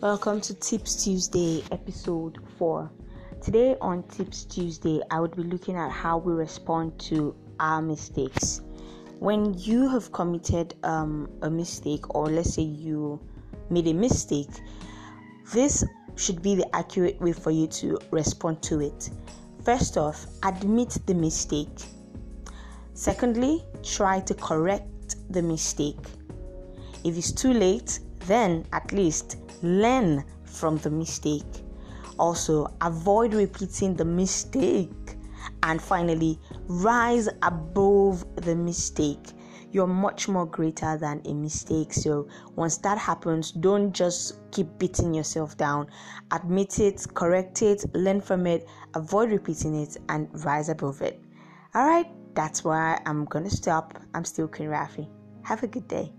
Welcome to Tips Tuesday, episode 4. Today on Tips Tuesday, I would be looking at how we respond to our mistakes. When you have committed um, a mistake, or let's say you made a mistake, this should be the accurate way for you to respond to it. First off, admit the mistake. Secondly, try to correct the mistake. If it's too late, then at least learn from the mistake. Also, avoid repeating the mistake. And finally, rise above the mistake. You're much more greater than a mistake. So, once that happens, don't just keep beating yourself down. Admit it, correct it, learn from it, avoid repeating it, and rise above it. All right, that's why I'm gonna stop. I'm still Queen Rafi. Have a good day.